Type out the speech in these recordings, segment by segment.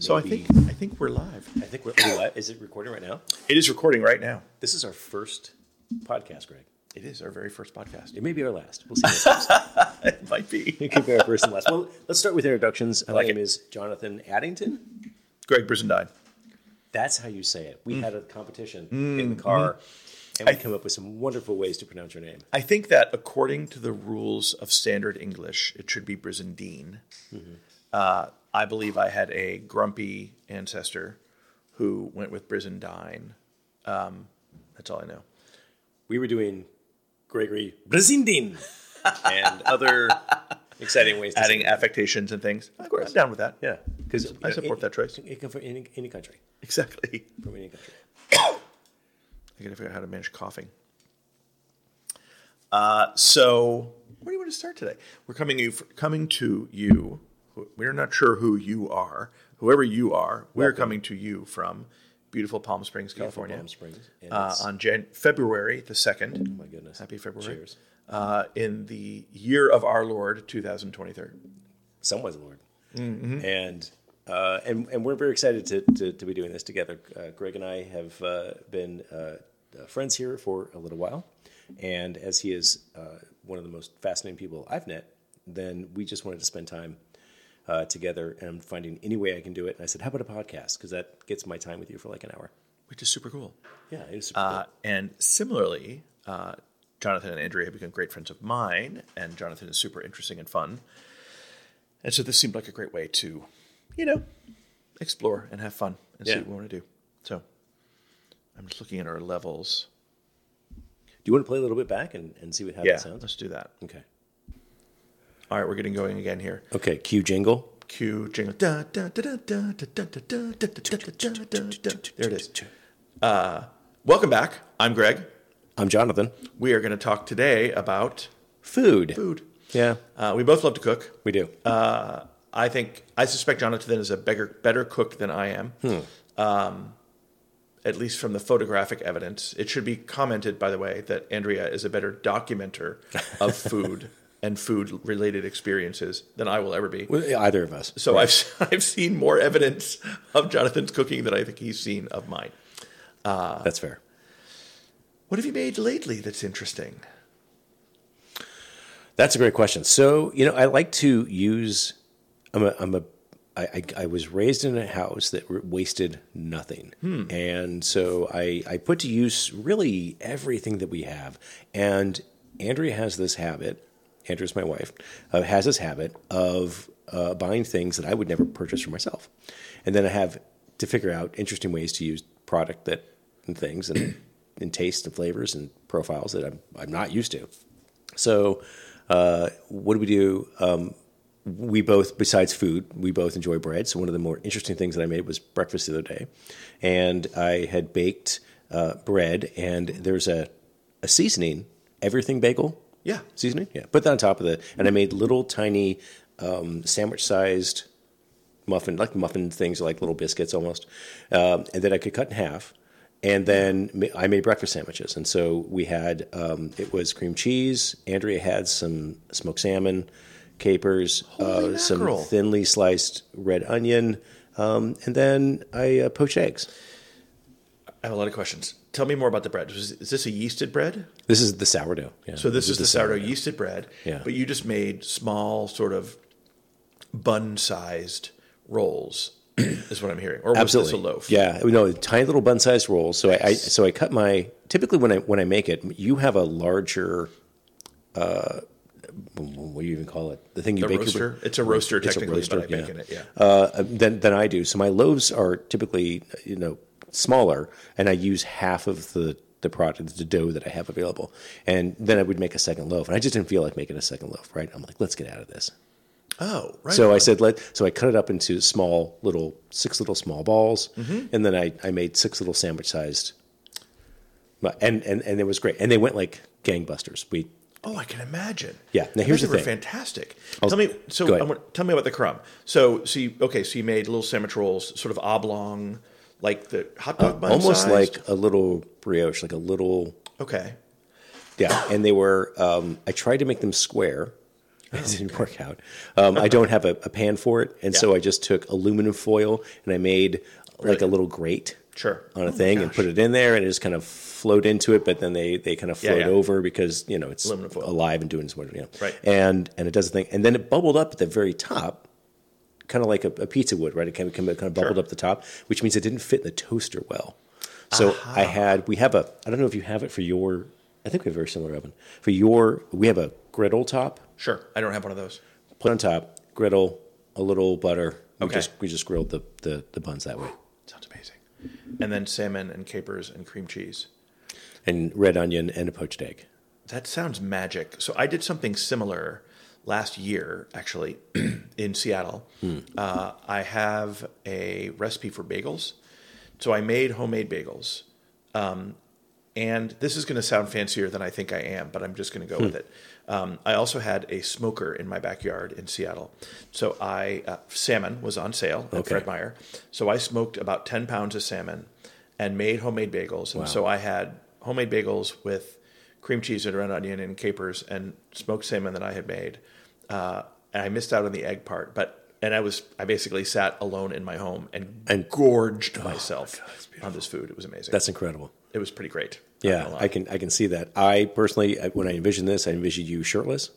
So I think I think we're live. I think we're, oh, live? Is it recording right now? It is recording right now. This is our first podcast, Greg. It is our very first podcast. It may be our last. We'll see. It might be. it could be our first and last. Well, let's start with introductions. My like name it. is Jonathon Addington. Greg Brizendine. That's how you say it. We mm. had a competition in mm-hmm. the car, and we come up with some wonderful ways to pronounce your name. I think that according to the rules of standard English, it should be Brizendine. Mm-hmm. Uh, I believe I had a grumpy ancestor who went with Brizendine. Um, that's all I know. We were doing Gregory Brazindin and other exciting ways to Adding affectations and things. Of course. I'm down with that. Yeah, because I support that choice. It can from any, any country, Exactly. from any country. I gotta figure out how to manage coughing. Uh, so, where do you want to start today? We're coming you coming to you. We're not sure who you are. Whoever you are, we're Welcome. coming to you from beautiful Palm Springs, California, Palm Springs. Uh, on Jan- February the second. oh my goodness. Happy February! Cheers. Uh, in the year of our Lord, two thousand twenty-three. Someone's Lord. Mm-hmm. And, uh, and and we're very excited to, to, to be doing this together. Uh, Greg and I have uh, been uh, uh, friends here for a little while, and as he is uh, one of the most fascinating people I've met, then we just wanted to spend time uh, together. And I'm finding any way I can do it. And I said, "How about a podcast? Because that gets my time with you for like an hour." which is super cool. Yeah, it is super Uh, and similarly, uh, Jonathon and Andrea have become great friends of mine, and Jonathon is super interesting and fun. And so this seemed like a great way to, you know, explore and have fun and see what we want to do. So I'm just looking at our levels. Do you want to play a little bit back and, and see what how Yeah, sounds? let's do that. Okay. All right, we're getting going again here. Okay, cue jingle. Cue jingle. There it is. Uh, welcome back. I'm Greg. I'm Jonathon. We are going to talk today about food. Food. Yeah. Uh, we both love to cook. We do. Uh, I think I suspect Jonathon is a better better cook than I am. Hmm. Um, at least from the photographic evidence, it should be commented, by the way, that Andrea is a better documenter of food and food related experiences than I will ever be. Well, Either of us. So I've I've seen more evidence of Jonathon's cooking than I think he's seen of mine. Uh, that's fair. What have you made lately that's interesting? That's a great question. So, you know, I like to use. I'm a. I'm a. I, I, I was raised in a house that wasted nothing, hmm. and so I I put to use really everything that we have. And Andrea has this habit. Andrea's my wife. Uh, has this habit of uh, buying things that I would never purchase for myself, and then I have to figure out interesting ways to use product that and things and and taste and flavors and profiles that I'm I'm not used to. So, uh, what do we do? Um, we both, besides food, we both enjoy bread. So, one of the more interesting things that I made was breakfast the other day. And I had baked uh, bread, and there's a, a seasoning, everything bagel Yeah. seasoning. Yeah. Put that on top of the, and I made little tiny um, sandwich sized muffin, like muffin things, like little biscuits almost, um, and then I could cut in half. And then ma- I made breakfast sandwiches, and so we had um, it was cream cheese. Andrea had some smoked salmon, capers, Holy uh, some mackerel. thinly sliced red onion, um, and then I uh, poached eggs. I have a lot of questions. Tell me more about the bread. Is, is this a yeasted bread? This is the sourdough. Yeah. So this, is, the sourdough, yeasted bread. Yeah. But you just made small, sort of bun-sized rolls, is what I'm hearing. Or was Absolutely. this a loaf? Yeah, no, tiny little bun-sized rolls. So I, I so I cut my typically when I when I make it, you have a larger. Uh, what do you even call it? The thing you A bake your- roaster. It's a roaster It's a technically, roaster, but I yeah. bake in it. Yeah. uh, than than I do. So my loaves are typically you know smaller, and I use half of the the product, the dough that I have available, and then I would make a second loaf. And I just didn't feel like making a second loaf. Right? I'm like, let's get out of this. Oh, right. So I said, let. So I cut it up into small little six little small balls, Mm-hmm. and then I, I made six little sandwich sized. And and and it was great, and they went like gangbusters. We Oh, I can imagine. Yeah, now here's the they were thing. fantastic. I'll- tell me. So go ahead. I want, tell me about the crumb. So, so you, okay. So you made little sandwich rolls, sort of oblong, like the hot dog bun Uh, almost sized? like a little brioche, like a little Okay. yeah. And they were. Um, I tried to make them square, It didn't work out. Um, I don't have a, a pan for it, and so I just took aluminum foil and I made like a little grate Sure. on a Oh thing and put it in there, and it just kind of flowed into it. But then they they kind of float yeah. over because you know it's Aluminum foil. alive and doing its what you know. Right. And and it does the thing, and then it bubbled up at the very top, kind of like a, a pizza would, right? It kind of, kind of bubbled Sure. up the top, which means it didn't fit in the toaster well. So I had we have a I don't know if you have it for your I think we have a very similar oven for your we have a griddle top Sure. I don't have one of those. put on top griddle a little butter we Okay. just we just grilled the, the the buns that way Sounds amazing. And then salmon and capers and cream cheese. and red onion and a poached egg That sounds magic. So I did something similar last year, actually, in Seattle. Uh, I have a recipe for bagels. So I made homemade bagels. Um, and this is going to sound fancier than I think I am, but I'm just going to go with it. Um, I also had a smoker in my backyard in Seattle. So I, uh, salmon was on sale at Okay. Fred Meyer. So I smoked about 10 pounds of salmon and made homemade bagels. And Wow. so I had homemade bagels with cream cheese and red onion and capers and smoked salmon that I had made. Uh, and I missed out on the egg part, but and I was I basically sat alone in my home and And- gorged myself on this food. It was amazing. that's incredible it was pretty great. Yeah. I can I can see that I personally when I envisioned this I envisioned you shirtless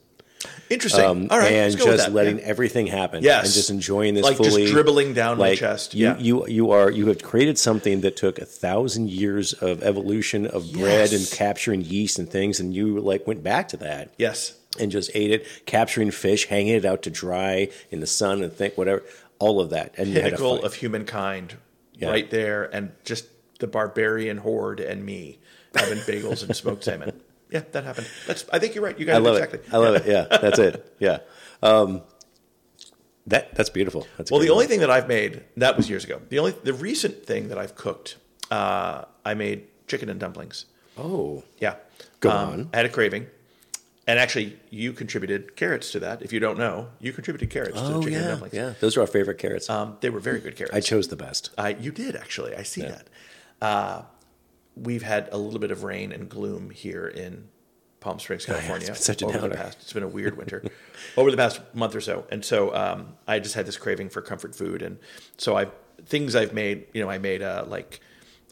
Interesting. um, All right, and let's go with just letting Yeah. everything happen Yes. and just enjoying this Like just fully dribbling down my chest. you, Yeah. you you are you have created something that took a thousand years of evolution of bread and capturing yeast and things and you like went back to that Yes. and just ate it, capturing fish, hanging it out to dry in the sun and think whatever, all of that. And you had a Pinnacle of humankind, Yeah. right there, and just the barbarian horde and me having bagels and smoked salmon. Yeah, that happened. That's. I think you're right. You got I it love exactly. it. I love it. Yeah, that's it. Yeah. Um, that that's beautiful. That's Well, the only thing that I've made that was years ago. The only the recent thing that I've cooked, uh, I made chicken and dumplings. Oh, Yeah, Go Um, on. I had a craving, and actually, you contributed carrots to that. If you don't know, you contributed carrots to the oh chicken and dumplings. yeah. Those are our favorite carrots. Um, they were very good carrots. I chose the best. Uh, you did actually. I see that. Uh, we've had a little bit of rain and gloom here in Palm Springs, yeah, California. it's been such a over the past. It's been a weird winter over the past month or so, and so um, I just had this craving for comfort food, and so I've things I've made. You know, I made a like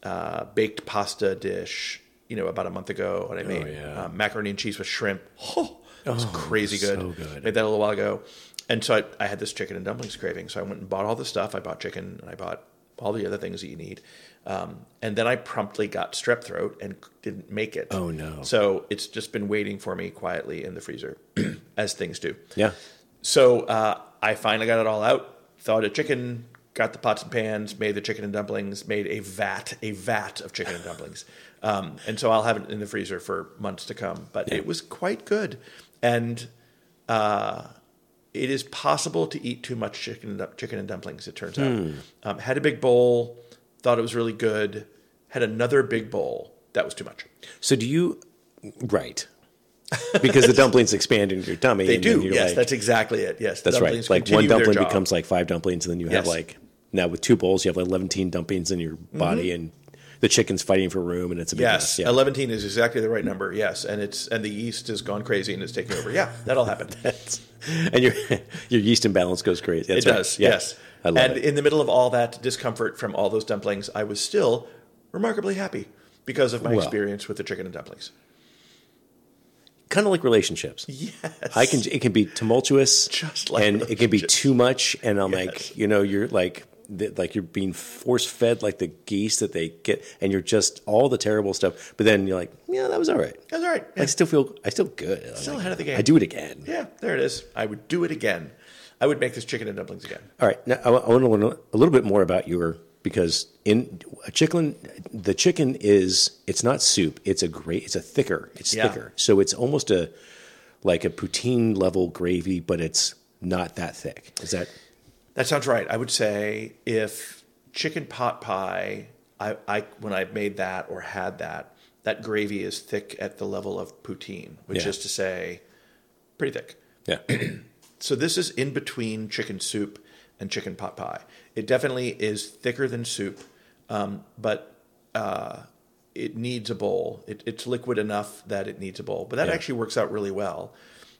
uh, baked pasta dish. You know, about a month ago, and I made Oh, yeah. uh, macaroni and cheese with shrimp. Oh, it was crazy good. so good. Made that a little while ago, and so I, I had this chicken and dumplings craving. So I went and bought all the stuff. I bought chicken and I bought all the other things that you need, um, and then I promptly got strep throat and didn't make it. Oh, no. So it's just been waiting for me quietly in the freezer, as things do. Yeah. So uh, I finally got it all out. Thawed a chicken, got the pots and pans, made the chicken and dumplings, made a vat, a vat of chicken and dumplings. Um, and so I'll have it in the freezer for months to come. But it was quite good. And uh, it is possible to eat too much chicken and, chicken and dumplings, it turns out. Um, had a big bowl, thought it was really good, had another big bowl. That was too much. So do you? Right. Because the dumplings expand into your tummy. They and do. Yes, like- that's exactly it. Yes, That's right. Like one dumpling becomes like five dumplings, and then you have Yes. Mm-hmm. like now with two bowls, you have like eleven dumplings in your body, and the chicken's fighting for room, and it's a big Yes. Yeah. eleven is exactly the right number. Yes, and it's and the yeast has gone crazy and it's taking over. Yeah, that'll happen. and your your yeast imbalance goes crazy. That's it right. does. Yeah. Yes, I love and it. in the middle of all that discomfort from all those dumplings, I was still remarkably happy because of my Well. experience with the chicken and dumplings. Kind of like relationships. Yes, I can. It can be tumultuous, Just like and it can be too much. And I'm Yes. like, you know, you're like, th- like you're being force fed like the geese that they get, and you're just all the terrible stuff. But then you're like, yeah, that was all right. That was all right. I still feel, I still good. Still like, ahead of the game. I do it again. Yeah, there it is. I would do it again. I would make this chicken and dumplings again. All right, now I, want to learn a little bit more about your because in a chicken, the chicken is it's not soup. It's a great. It's a thicker. It's Yeah. thicker. So it's almost a like a poutine level gravy, but it's not that thick. Is that That sounds right. I would say if chicken pot pie, I, I when I've made that or had that, that gravy is thick at the level of poutine, which Yeah. is to say, pretty thick. yeah? So this is in between chicken soup and chicken pot pie. It definitely is thicker than soup, um, but uh, it needs a bowl. It, it's liquid enough that it needs a bowl. But that Yeah. actually works out really well.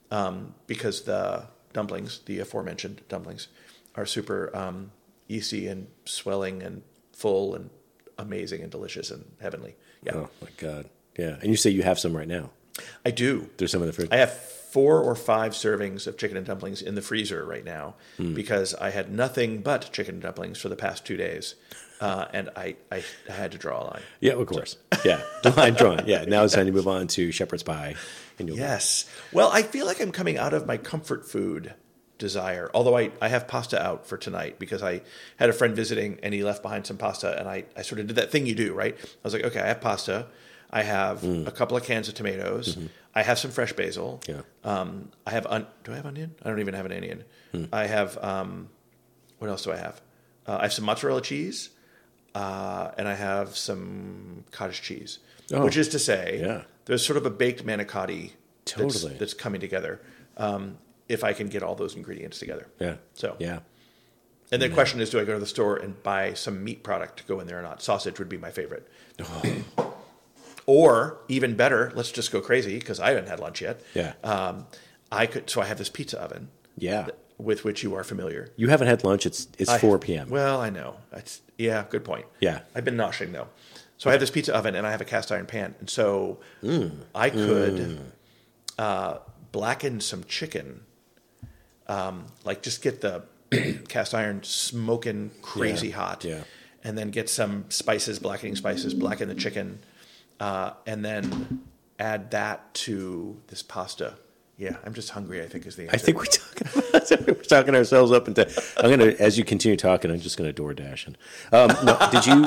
um, because the dumplings, the aforementioned dumplings, are super um, easy and swelling and full and amazing and delicious and heavenly. Yeah, Oh my god. Yeah. And you say you have some right now. I do. There's some in the fridge. I have four or five servings of chicken and dumplings in the freezer right now because I had nothing but chicken and dumplings for the past two days, uh, and I, I I had to draw a line. yeah, of course. yeah. Line drawn. Yeah. Now it's time to move on to shepherd's pie. And you'll Yes. Well, I feel like I'm coming out of my comfort food desire. Although I, I have pasta out for tonight because I had a friend visiting and he left behind some pasta and I, I sort of did that thing you do, right? I was like, okay, I have pasta. I have a couple of cans of tomatoes. I have some fresh basil. Yeah. Um, I have un- do I have onion? I don't even have an onion. I have um, what else do I have? Uh, I have some mozzarella cheese, uh, and I have some cottage cheese. Oh. Which is to say, Yeah. there's sort of a baked manicotti that's, Totally. that's coming together. Um, if I can get all those ingredients together. Yeah. So Yeah. and the question is, do I go to the store and buy some meat product to go in there or not? Sausage would be my favorite. or even better, let's just go crazy because I haven't had lunch yet. Yeah. Um, I could. So I have this pizza oven Yeah. with which you are familiar. You haven't had lunch. It's it's I- 4 p.m. Well, I know. That's yeah. Good point. Yeah. I've been noshing though. So I have this pizza oven and I have a cast iron pan, and so I could uh, blacken some chicken, um, like just get the cast iron smoking crazy Yeah, hot, yeah. and then get some spices, blackening spices, blacken the chicken, uh, and then add that to this pasta. Yeah, I'm just hungry. I think is the answer. I think we're talking we're talking ourselves up into. I'm gonna as you continue talking, I'm just gonna door dash. And um, no, did you?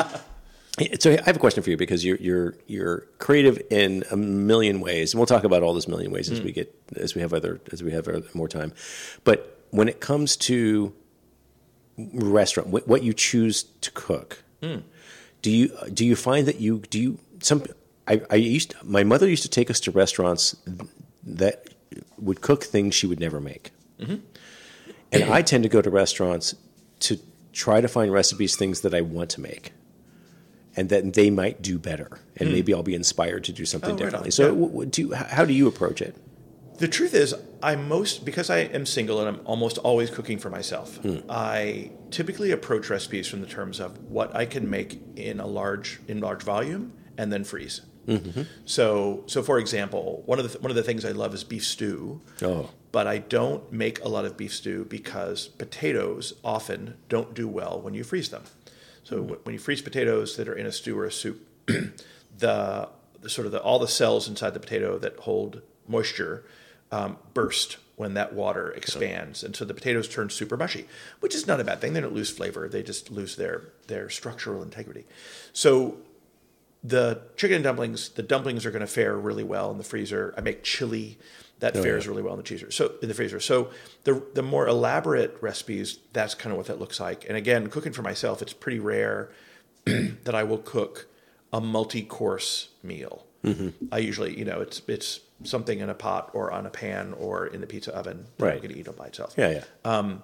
So I have a question for you because you're you're you're creative in a million ways, and we'll talk about all those million ways as we mm. get as we have other as we have more time. But when it comes to restaurant, what, what you choose to cook, mm. do you do you find that you do you some? I, I used to- my mother used to take us to restaurants that would cook things she would never make. Mm-hmm. And I tend to go to restaurants to try to find recipes, things that I want to make, and that they might do better, and hmm. maybe I'll be inspired to do something. Oh, differently. on. So, Yeah. w- w- do you, how do you approach it? The truth is, I most because I am single and I'm almost always cooking for myself. Hmm. I typically approach recipes from the terms of what I can make in a large in large volume and then freeze. Mm-hmm. So, so for example, one of the one of the things I love is beef stew. Oh. but I don't make a lot of beef stew because potatoes often don't do well when you freeze them. So wh- when you freeze potatoes that are in a stew or a soup, the, the sort of the, all the cells inside the potato that hold moisture um, burst when that water expands, and so the potatoes turn super mushy, which is not a bad thing. They don't lose flavor; they just lose their their structural integrity. So the chicken and dumplings, the dumplings are going to fare really well in the freezer. I make chili that oh, fares really well in the freezer. So in the freezer. So the the more elaborate recipes, that's kind of what that looks like. And again, cooking for myself, it's pretty rare that I will cook a multi-course meal. Mm-hmm. I usually, you know, it's it's something in a pot or on a pan or in the pizza oven that I'm going to eat all by itself. Yeah, yeah. Um,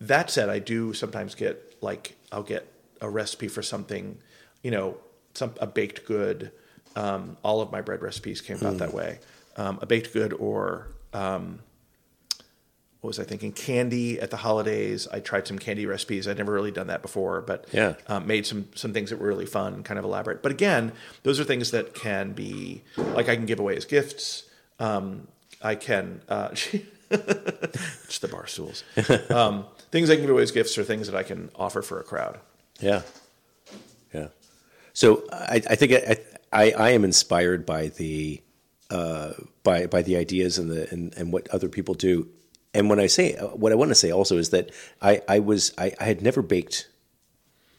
that said, I do sometimes get like I'll get a recipe for something, you know, some a baked good. Um, all of my bread recipes came about that mm. way. Um, a baked good or um, what was I thinking? Candy at the holidays. I tried some candy recipes. I'd never really done that before, but Yeah. um, made some some things that were really fun, kind of elaborate. But again, those are things that can be like I can give away as gifts. Um, I can. Uh, it's the bar stools. Um, things I can give away as gifts are things that I can offer for a crowd. Yeah, yeah. So I, I think I, I, I am inspired by the uh, by by the ideas and the and, and what other people do. And when I say what I want to say also is that I I was I, I had never baked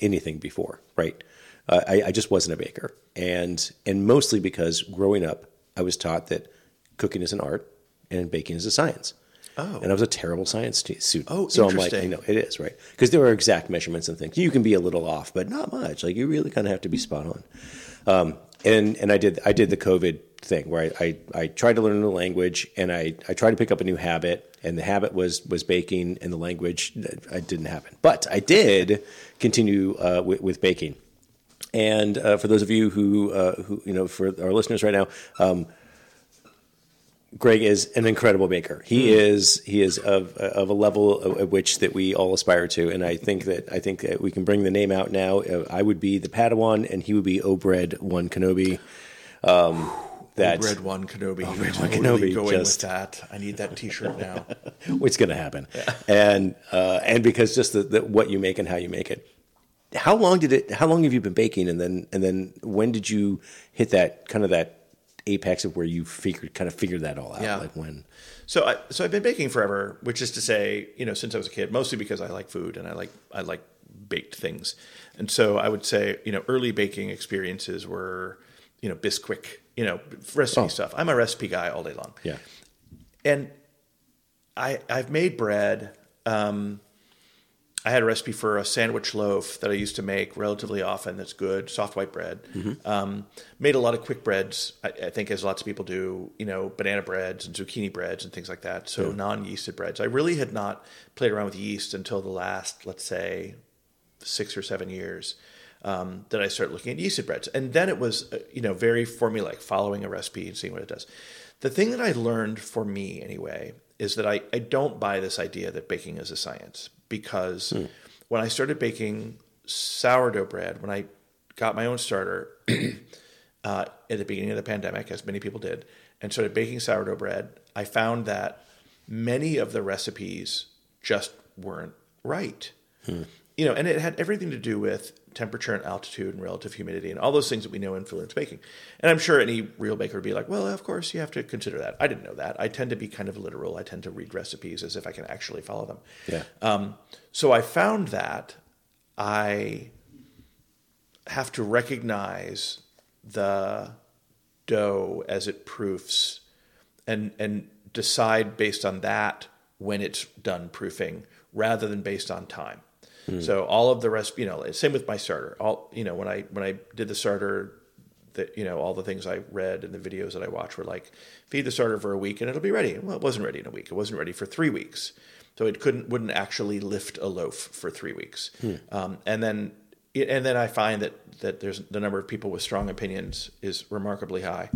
anything before, right? Uh, I, I just wasn't a baker, and and mostly because growing up I was taught that cooking is an art and baking is a science. Oh. and I was a terrible science student. Oh, so I'm like, you know, it is right because there are exact measurements and things. You can be a little off, but not much. Like you really kind of have to be spot on. Um, and and I did I did the COVID thing where I, I, I tried to learn a new language and I, I tried to pick up a new habit and the habit was was baking and the language I didn't happen. But I did continue uh, with, with baking. And uh, for those of you who uh, who you know for our listeners right now, um, Greg is an incredible baker. He is he is of of a level at which that we all aspire to, and I think that I think that we can bring the name out now. Uh, I would be the Padawan, and he would be Obred One Kenobi. Um, that Red One Kenobi. Red Red One One Kenobi. Going just- with that. I need that T-shirt now. what's going to happen, and uh, and because just the, the, what you make and how you make it. How long did it? How long have you been baking, and then and then when did you hit that kind of that apex of where you figured kind of figured that all out? Yeah. Like when? So I so I've been baking forever, which is to say, you know, since I was a kid, mostly because I like food and I like I like baked things. And so I would say, you know, early baking experiences were, you know, Bisquick, you know, recipe Oh. stuff. I'm a recipe guy all day long. Yeah. And I I've made bread. Um, I had a recipe for a sandwich loaf that I used to make relatively often. That's good, soft white bread. Um, made a lot of quick breads. I, I think as lots of people do, you know, banana breads and zucchini breads and things like that. So non-yeasted breads. I really had not played around with yeast until the last, let's say, six or seven years um, that I started looking at yeasted breads. And then it was, uh, you know, very formulaic, following a recipe and seeing what it does. The thing that I learned for me anyway is that I, I don't buy this idea that baking is a science because when I started baking sourdough bread, when I got my own starter uh, at the beginning of the pandemic, as many people did, and started baking sourdough bread, I found that many of the recipes just weren't right. You know, and it had everything to do with temperature and altitude and relative humidity and all those things that we know influence baking. And I'm sure any real baker would be like, well, of course you have to consider that. I didn't know that. I tend to be kind of literal. I tend to read recipes as if I can actually follow them. Yeah. Um, so I found that I have to recognize the dough as it proofs and and decide based on that when it's done proofing rather than based on time. So all of the rest, you know, same with my starter. All you know, when I when I did the starter, that you know, all the things I read and the videos that I watched were like, feed the starter for a week and it'll be ready. Well, it wasn't ready in a week. It wasn't ready for three weeks, so it couldn't wouldn't actually lift a loaf for three weeks. Um, and then and then I find that that there's the number of people with strong opinions is remarkably high.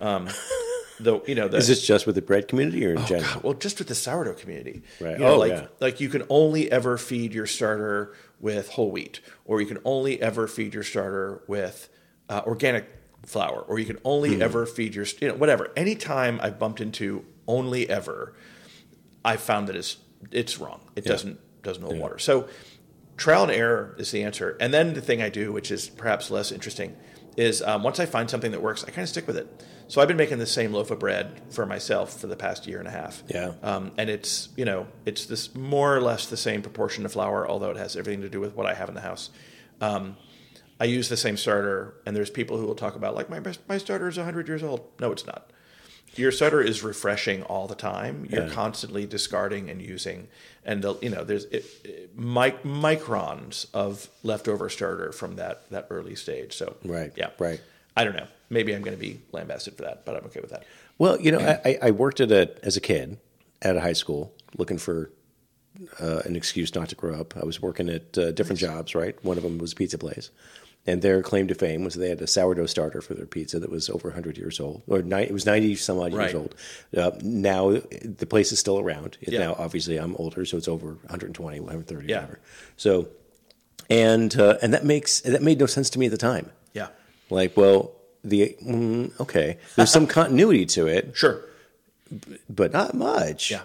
Um, though you know, the, Is this just with the bread community or in general? God, well, just with the sourdough community, Right. You know, Oh, like yeah. like you can only ever feed your starter with whole wheat, or you can only ever feed your starter with uh, organic flour, or you can only Hmm. ever feed your you know whatever. Anytime I've bumped into only ever, I found that it's it's wrong. It doesn't doesn't hold water. So trial and error is the answer. And then the thing I do, which is perhaps less interesting, is um, once I find something that works, I kind of stick with it. So I've been making the same loaf of bread for myself for the past year and a half. Yeah. Um, and it's you know it's this more or less the same proportion of flour, although it has everything to do with what I have in the house. Um, I use the same starter, and there's people who will talk about like my my starter is 100 years old. No, it's not. Your starter is refreshing all the time. You're Yeah. constantly discarding and using, and the, you know there's it, it, mic, microns of leftover starter from that that early stage. So Right, yeah, right. I don't know. Maybe I'm going to be lambasted for that, but I'm okay with that. Well, you know, I, I- I worked at a as a kid at a high school looking for uh, an excuse not to grow up. I was working at uh, different jobs. Right, one of them was pizza place, and their claim to fame was they had a sourdough starter for their pizza that was over 100 years old, or ni- it was 90 some odd Right. years old. Uh, now the place is still around. It, Yeah. Now, obviously, I'm older, so it's over 120, 130, Yeah. whatever. So, and uh, and that makes that made no sense to me at the time. Yeah, Like, well, the mm, okay, there's some continuity to it, sure. but not much. Yeah,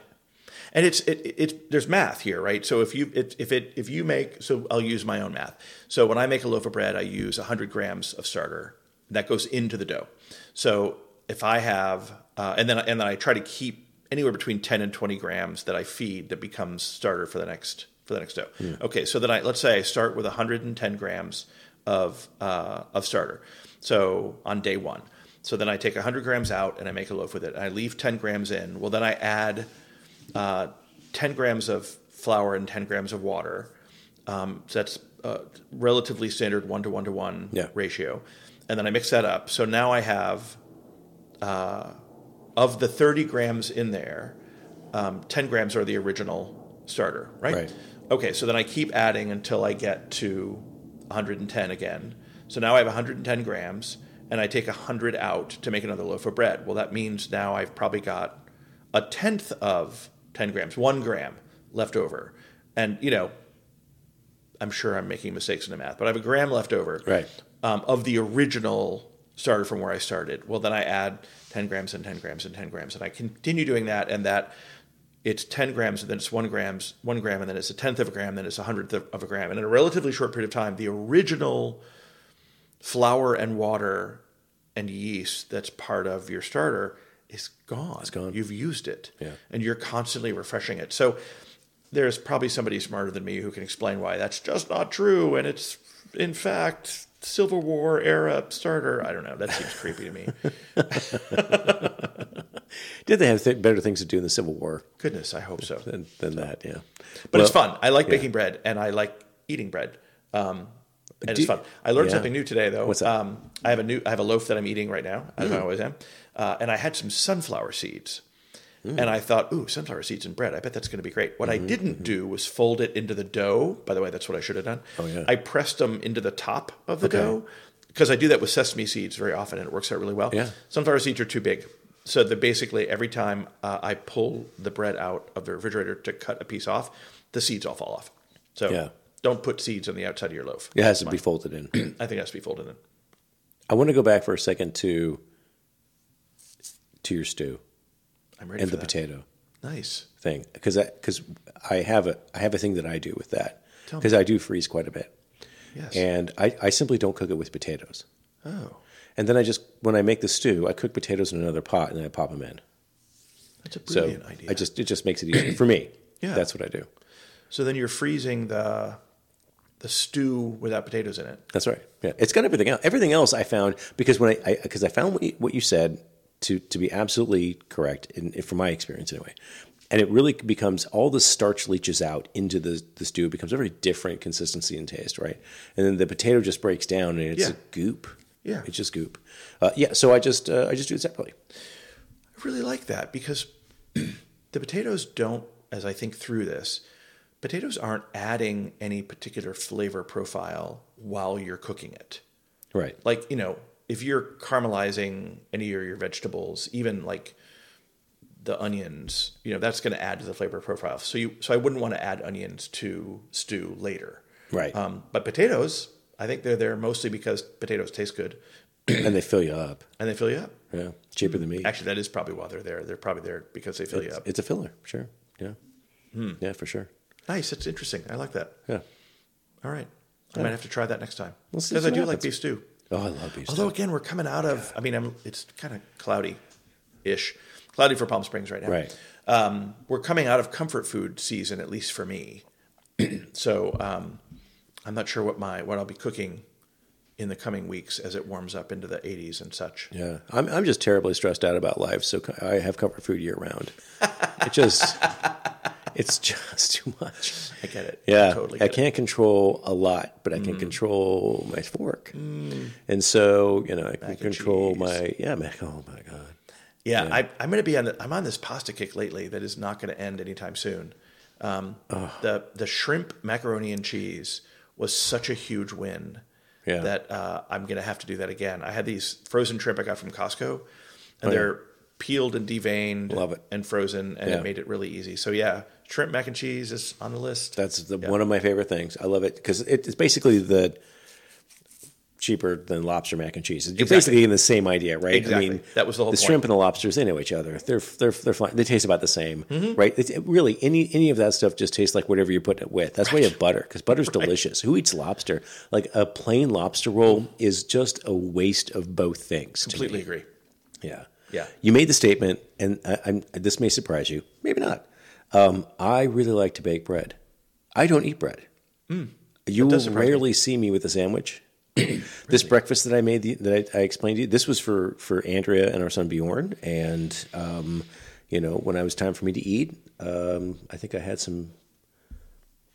and it's it, it, it's there's math here, right? So if you it, if it if you make so I'll use my own math. So when I make a loaf of bread, I use 100 grams of starter that goes into the dough. So if I have uh, and then and then I try to keep anywhere between 10 and 20 grams that I feed that becomes starter for the next for the next dough. Okay, so then I let's say I start with 110 grams of uh, of starter. So on day one. So then I take 100 grams out and I make a loaf with it. And I leave 10 grams in. Well, then I add uh, 10 grams of flour and 10 grams of water. Um, so that's uh, relatively standard one to one to one ratio. And then I mix that up. So now I have, uh, of the 30 grams in there, um, 10 grams are the original starter, right? Right. Okay, so then I keep adding until I get to 110 again. So now I have 110 grams, and I take 100 out to make another loaf of bread. Well, that means now I've probably got a tenth of 10 grams, one gram left over, and you know, I'm sure I'm making mistakes in the math, but I have a gram left over Right. um, of the original starter from where I started. Well, then I add 10 grams and 10 grams and 10 grams, and I continue doing that, and that it's 10 grams, and then it's one grams, one gram, and then it's a tenth of a gram, then it's a hundredth of, of a gram, and in a relatively short period of time, the original flour and water and yeast that's part of your starter is gone. It's gone. You've used it, Yeah. and you're constantly refreshing it. So there's probably somebody smarter than me who can explain why that's just not true, and it's in fact Civil War era starter. I don't know. That seems creepy to me. Did they have th- better things to do in the Civil War Goodness, I hope so. than, than that? Yeah. But it's fun. I like baking bread, and I like eating bread. Um, and Do- it's fun. I learned yeah. something new today, though. What's that? Mm. Um, I have a new. I have a loaf that I'm eating right now, as I always am, uh, and I had some sunflower seeds. Mm. And I thought, ooh, sunflower seeds and bread. I bet that's going to be great. What Mm-hmm, I didn't do was fold it into the dough. By the way, that's what I should have done. Oh, yeah. I pressed them into the top of the dough because I do that with sesame seeds very often, and it works out really well. Yeah. Sunflower seeds are too big. So that basically every time uh, I pull the bread out of the refrigerator to cut a piece off, the seeds all fall off. So Yeah. don't put seeds on the outside of your loaf. It has to be folded in. I think it has to be folded in. I want to go back for a second to to your stew I'm ready and for the that. potato Nice. thing because I because I have a I have a thing that I do with that because I do freeze quite a bit Yes. and I, I simply don't cook it with potatoes oh, and then I just when I make the stew I cook potatoes in another pot and then I pop them in that's a so brilliant idea. I just it just makes it easier for me Yeah. that's what I do so then you're freezing the the stew without potatoes in it. That's right. Yeah, it's got everything else. Everything else I found because when I because I, found what you, what you said to to be absolutely correct in, from my experience anyway, and it really becomes all the starch leaches out into the the stew. It becomes a very different consistency and taste, right? And then the potato just breaks down and it's Yeah. a goop. Yeah. it's just goop. Uh, yeah, so I just uh, I just do it separately. I really like that because the potatoes don't, as I think through this, potatoes aren't adding any particular flavor profile while you're cooking it. Right. Like, you know, if you're caramelizing any of your vegetables, even like the onions, you know, that's going to add to the flavor profile. So you, so I wouldn't want to add onions to stew later. Right. Um, but potatoes, I think they're there mostly because potatoes taste good and they fill you up. and they fill you up. Yeah, cheaper than meat. Actually, that is probably why they're there. They're probably there because they fill you up. It's a filler, sure. Yeah, Hmm. yeah, for sure. Nice. That's interesting. I like that. Yeah. All right. I might have to try that next time. Because I do like beef stew. Oh, I love beef. Although again, we're coming out of. I mean, I'm, it's kind of cloudy-ish, cloudy for Palm Springs right now. Right. Um, we're coming out of comfort food season, at least for me. so um, I'm not sure what my what I'll be cooking in the coming weeks as it warms up into the 80s and such. Yeah, I'm I'm just terribly stressed out about life, so I have comfort food year round. It just it's just too much. I get it. Yeah, totally. I Get it. can't control a lot, but I can control my fork, and so you know I can control cheese. my yeah. Mac, oh my god, Yeah, I, I'm going to be on. The, I'm on this pasta kick lately that is not going to end anytime soon. Um, the the shrimp macaroni and cheese was such a huge win Yeah. that uh, I'm going to have to do that again. I had these frozen shrimp I got from Costco, and Oh, yeah. Peeled and deveined, Love it. and frozen, and Yeah. it made it really easy. So yeah, shrimp mac and cheese is on the list. that's the, one of my favorite things. I love it because it, it's basically the cheaper than lobster mac and cheese. You're Exactly. basically in the same idea, right? Exactly. That was the whole the point. shrimp and the lobsters. They know each other. They're they're they're fine. They taste about the same, Mm-hmm. right? It's, it really, any any of that stuff just tastes like whatever you put it with. That's why you have butter because butter's delicious. Who eats lobster? Like a plain lobster roll is just a waste of both things. Completely agree. Yeah. Yeah. You made the statement, and I, I'm, this may surprise you, maybe not. Um, I really like to bake bread. I don't eat bread. you will surprise me. rarely see me with a sandwich. This breakfast that I made, the, that I, I explained to you, this was for for Andrea and our son Bjorn. And um, you know, when I was time for me to eat, um, I think I had some,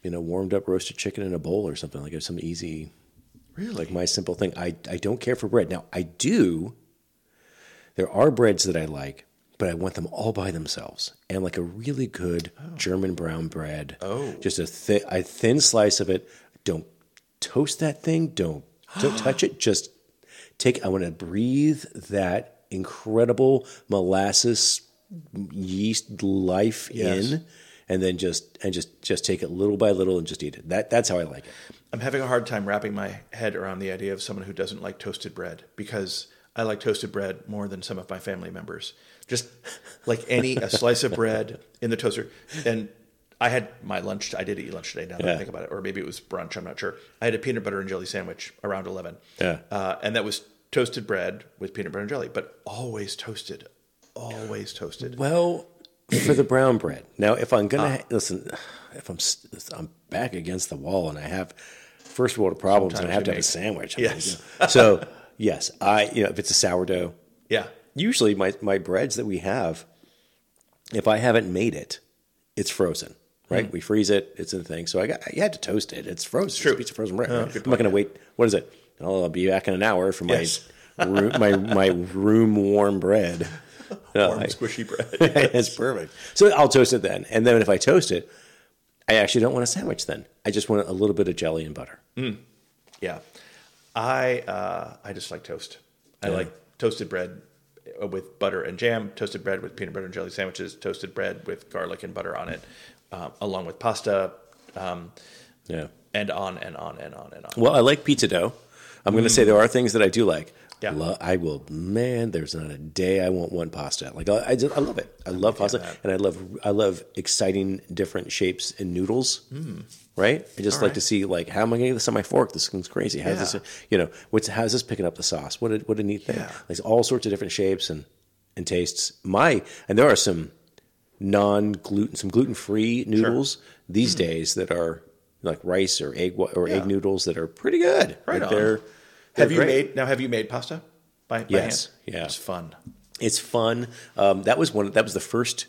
you know, warmed up roasted chicken in a bowl or something like it was some easy Really? like my simple thing. I, I don't care for bread. Now I do. There are breads that I like, but I want them all by themselves. And like a really good oh. German brown bread. Oh. Just a, thi- a thin slice of it. Don't toast that thing. Don't don't touch it. Just take. I want to breathe that incredible molasses yeast life Yes. in, and then just and just just take it little by little and just eat it. That that's how I like it. I'm having a hard time wrapping my head around the idea of someone who doesn't like toasted bread because I like toasted bread more than some of my family members. Just like any a slice of bread in the toaster. And I had my lunch. I did eat lunch today. Now that I think about it, or maybe it was brunch. I'm not sure. I had a peanut butter and jelly sandwich around eleven. Yeah. uh, and that was toasted bread with peanut butter and jelly, but always toasted, always toasted. Well, for the brown bread. Now, if I'm gonna listen, if I'm I'm back against the wall and I have first world problems and I have to have a sandwich, I'm Yes. like, you know. so yes, I you know if it's a sourdough, Yeah, usually my my breads that we have, if I haven't made it, it's frozen. Right, hmm. we freeze it. It's in the thing. So I got. I had to toast it. It's frozen. It's, true. a piece of frozen bread. Oh, right? I'm not going to wait. What is it? Oh, I'll be back in an hour for my Yes. room, my my room warm bread. No, warm I- squishy bread. it's perfect. So I'll toast it then, and then if I toast it, I actually don't want a sandwich. Then I just want a little bit of jelly and butter. Hmm. Yeah, I uh, I just like toast. I like toasted bread uh, with butter and jam, toasted bread with peanut butter and jelly sandwiches, toasted bread with garlic and butter on it, um, along with pasta, um, Yeah. and on and on and on and on. Well, I like pizza dough. I'm going to say there are things that I do like. Mm. Yeah. Lo- I will. Man, there's not a day I won't want one pasta. Like I, I, just- I love it. I love pasta, that. and I love I love exciting different shapes and noodles. Right? I just Mm. All like right. to see like how am I going to get this on my fork? This thing's crazy. How's Yeah. this? You know, what's how's this picking up the sauce? What a, what a neat thing. Yeah. Like all sorts of different shapes and and tastes. My and there are some non gluten some gluten free noodles these days that are like rice or egg or egg Mm. Noodles that are pretty good. Right Like on. They're have you great. made now? Have you made pasta? By, by Yes, hand? yeah. it's fun. It's fun. Um, that was one. That was the first.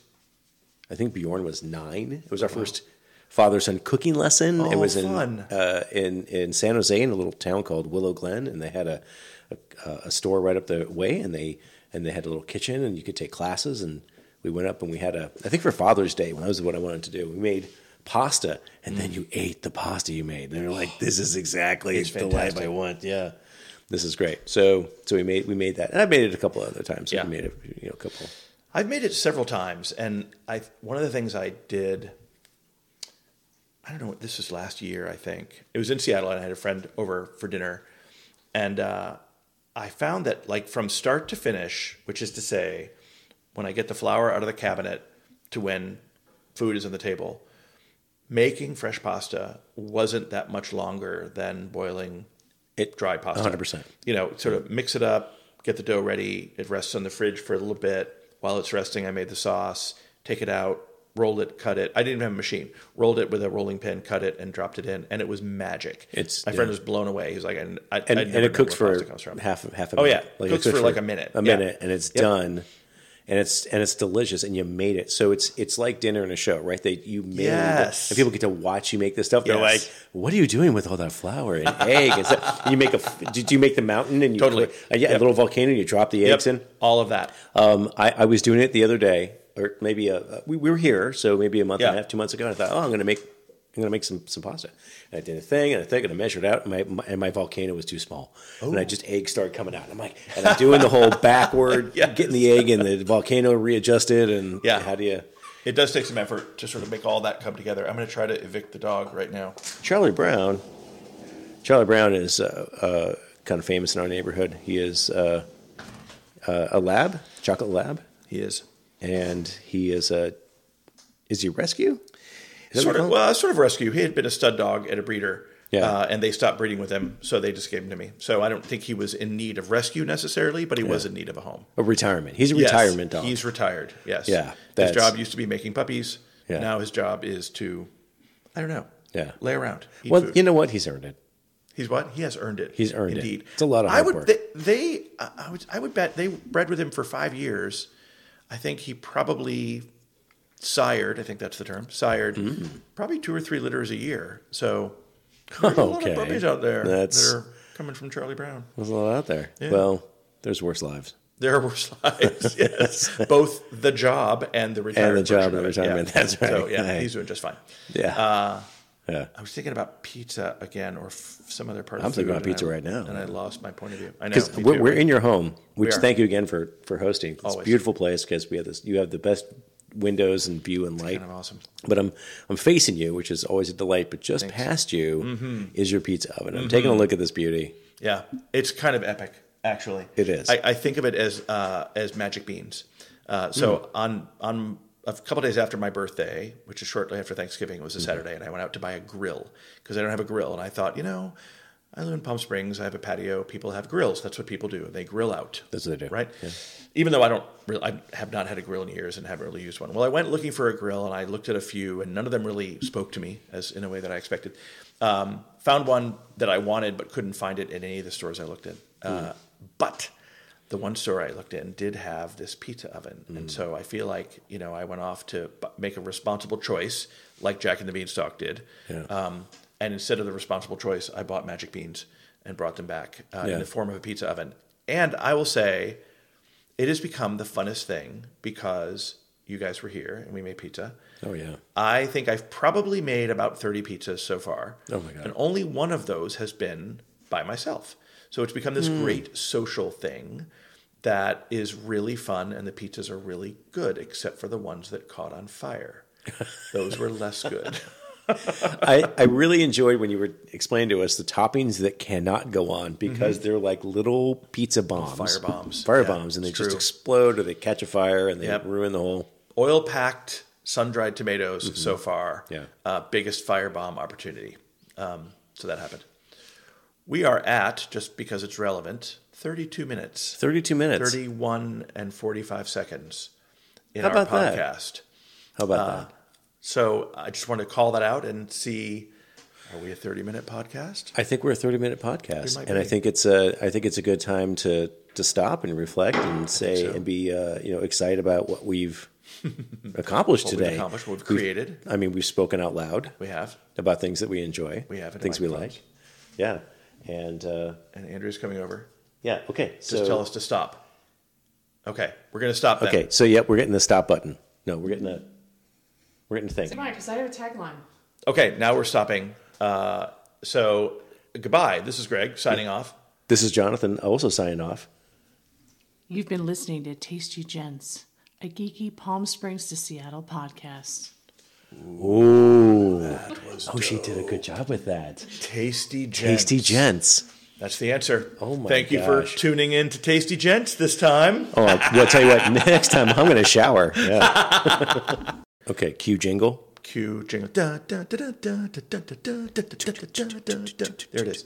I think Bjorn was nine. It was our first father son cooking lesson. it Oh, was in fun. uh, in in San Jose in a little town called Willow Glen, and they had a a, a store right up the way, and they and they had a little kitchen, and you could take classes. And we went up and we had a. I think for Father's Day, that was what I wanted to do. We made pasta, and then you ate the pasta you made. And they're like, "This is exactly It's the life I want." Yeah. This is great. So, so we made we made that, and I've made it a couple other times. Yeah. we made it, you know, a couple. I've made it several times, and I one of the things I did. I don't know. what This was last year, I think. It was in Seattle, and I had a friend over for dinner, and uh, I found that, like from start to finish, which is to say, when I get the flour out of the cabinet to when food is on the table, making fresh pasta wasn't that much longer than boiling It dry pasta. 100%. You know, sort of mix it up, get the dough ready. It rests on the fridge for a little bit. While it's resting, I made the sauce, take it out, rolled it, cut it. I didn't even have a machine. Rolled it with a rolling pin, cut it, and dropped it in, and it was magic. It's- my friend was blown away. He's like, and I, and, and it cooks for pasta comes from. half half oh, a minute. Oh, yeah. it Cooks for like a minute. a Yeah. minute, and it's Yep. done, and it's and it's delicious, and you made it. So it's it's like dinner and a show, right? They you made Yes. and people get to watch you make this stuff. They're Yes. like, "What are you doing with all that flour and egg?" And, stuff? And you make a did you make the mountain and you Totally. uh, yeah, Yep. a little volcano? and You drop the Yep, eggs in. all of that. Um, I, I was doing it the other day, or maybe a, a- we, we were here, so maybe a month and a half, two months ago. And I thought, oh, I'm going to make, I'm going to make some some pasta. And I did a thing and a thing, and I measured out, and my, my and my volcano was too small, and I just eggs started coming out. And I'm like, and I'm doing the whole backward, Yes. getting the egg and the volcano readjusted, and Yeah. how do you? It does take some effort to sort of make all that come together. I'm going to try to evict the dog right now. Charlie Brown. Charlie Brown is uh, uh, kind of famous in our neighborhood. He is uh, uh, a lab, chocolate lab. He is. and he is a is he a rescue? Is Sort of, we well, sort of rescue. He had been a stud dog at a breeder, Yeah. uh, and they stopped breeding with him, so they just gave him to me. So I don't think he was in need of rescue necessarily, but he was in need of a home. a retirement. He's a Yes, retirement dog. He's retired. Yes. Yeah, His job used to be making puppies. Yeah. Now his job is to, I don't know. Yeah. Lay around. Well, food. you know what? He's earned it. He's what? He has earned it. He's earned it. Indeed. It's a lot of I hard would. work. They, they I I would. I would bet they bred with him for five years. I think he probably sired. I think that's the term. Sired probably two or three litters a year. So there's a lot. Of puppies out there That's- that are coming from Charlie Brown. There's a lot out there. Well, there's worse lives. There were slides, yes. Both the job and the retirement. And the job and the retirement, yeah. that's right. So yeah, Right. he's doing just fine. Yeah. Uh, Yeah. I was thinking about pizza again, or f- some other part. I'm thinking about pizza I- right now. and I lost my point of view. I know Because we're, too. we're in your home, which are. thank you again for for hosting. It's a beautiful place because we have this. You have the best windows and view and light. kind of awesome. But I'm I'm facing you, which is always a delight. But just past you Mm-hmm. is your pizza oven. I'm taking a look at this beauty. Yeah, it's kind of epic, actually. It is. I, I think of it as uh, as magic beans. Uh, so Hmm. on on a couple days after my birthday, which is shortly after Thanksgiving, it was a Mm-hmm. Saturday, and I went out to buy a grill because I don't have a grill, and I thought, you know, I live in Palm Springs. I have a patio. People have grills. That's what people do. They grill out. That's what they do. right? Even though I don't, really, I have not had a grill in years and haven't really used one. Well, I went looking for a grill and I looked at a few, and none of them really spoke to me as in a way that I expected. Um, found one that I wanted but couldn't find it in any of the stores I looked in. Uh, but the one store I looked in did have this pizza oven, and so I feel like you know I went off to make a responsible choice, like Jack and the Beanstalk did. Yeah. Um, and instead of the responsible choice, I bought magic beans and brought them back uh, Yeah. in the form of a pizza oven. And I will say, it has become the funnest thing because you guys were here and we made pizza. Oh yeah. I think I've probably made about 30 pizzas so far. Oh, my God. And only one of those has been by myself. So it's become this great social thing that is really fun and the pizzas are really good, except for the ones that caught on fire. Those were less good. I, I really enjoyed when you were explaining to us the toppings that cannot go on because they're like little pizza bombs, Mm-hmm. Fire bombs. fire Yeah, bombs, and they it's just true. explode or they catch a fire and they Yep. ruin the whole. Oil packed, sun dried tomatoes so far. Mm-hmm. Yeah. Uh, biggest firebomb opportunity. Um, so that happened. We are at, just because it's relevant, 32 minutes. Thirty-two minutes. 31 and 45 seconds in How our about that? How about Uh, that? So I just want to call that out and see are we a 30 minute podcast? I think we're a thirty-minute podcast, and I think it's a I think it's a good time to to stop and reflect and say so. and be uh, you know excited about what we've accomplished What we've today. accomplished, what we've We've- created. I mean, we've spoken out loud We have. about things that we enjoy. We have things we like. Yeah, and uh, And Andrew's coming over. yeah. Okay, Just so tell us to stop. Okay, we're going to stop then. okay, so yep, we're getting the stop button. No, we're getting the we're getting the thing. Say mine, because I have a tagline. Okay, now we're stopping. Uh, so goodbye. This is Greg signing off. This is Jonathon, also signing off. You've been listening to Tasty Gents, a geeky Palm Springs to Seattle podcast. Ooh, oh, she did a good job with that. Tasty Gents. Tasty gents. That's the answer. Oh my Thank you for tuning in to Tasty Gents this time. Oh, I'll, I'll tell you what. Next time I'm going to shower. Yeah. Okay, cue jingle. Cue jingle. There it is.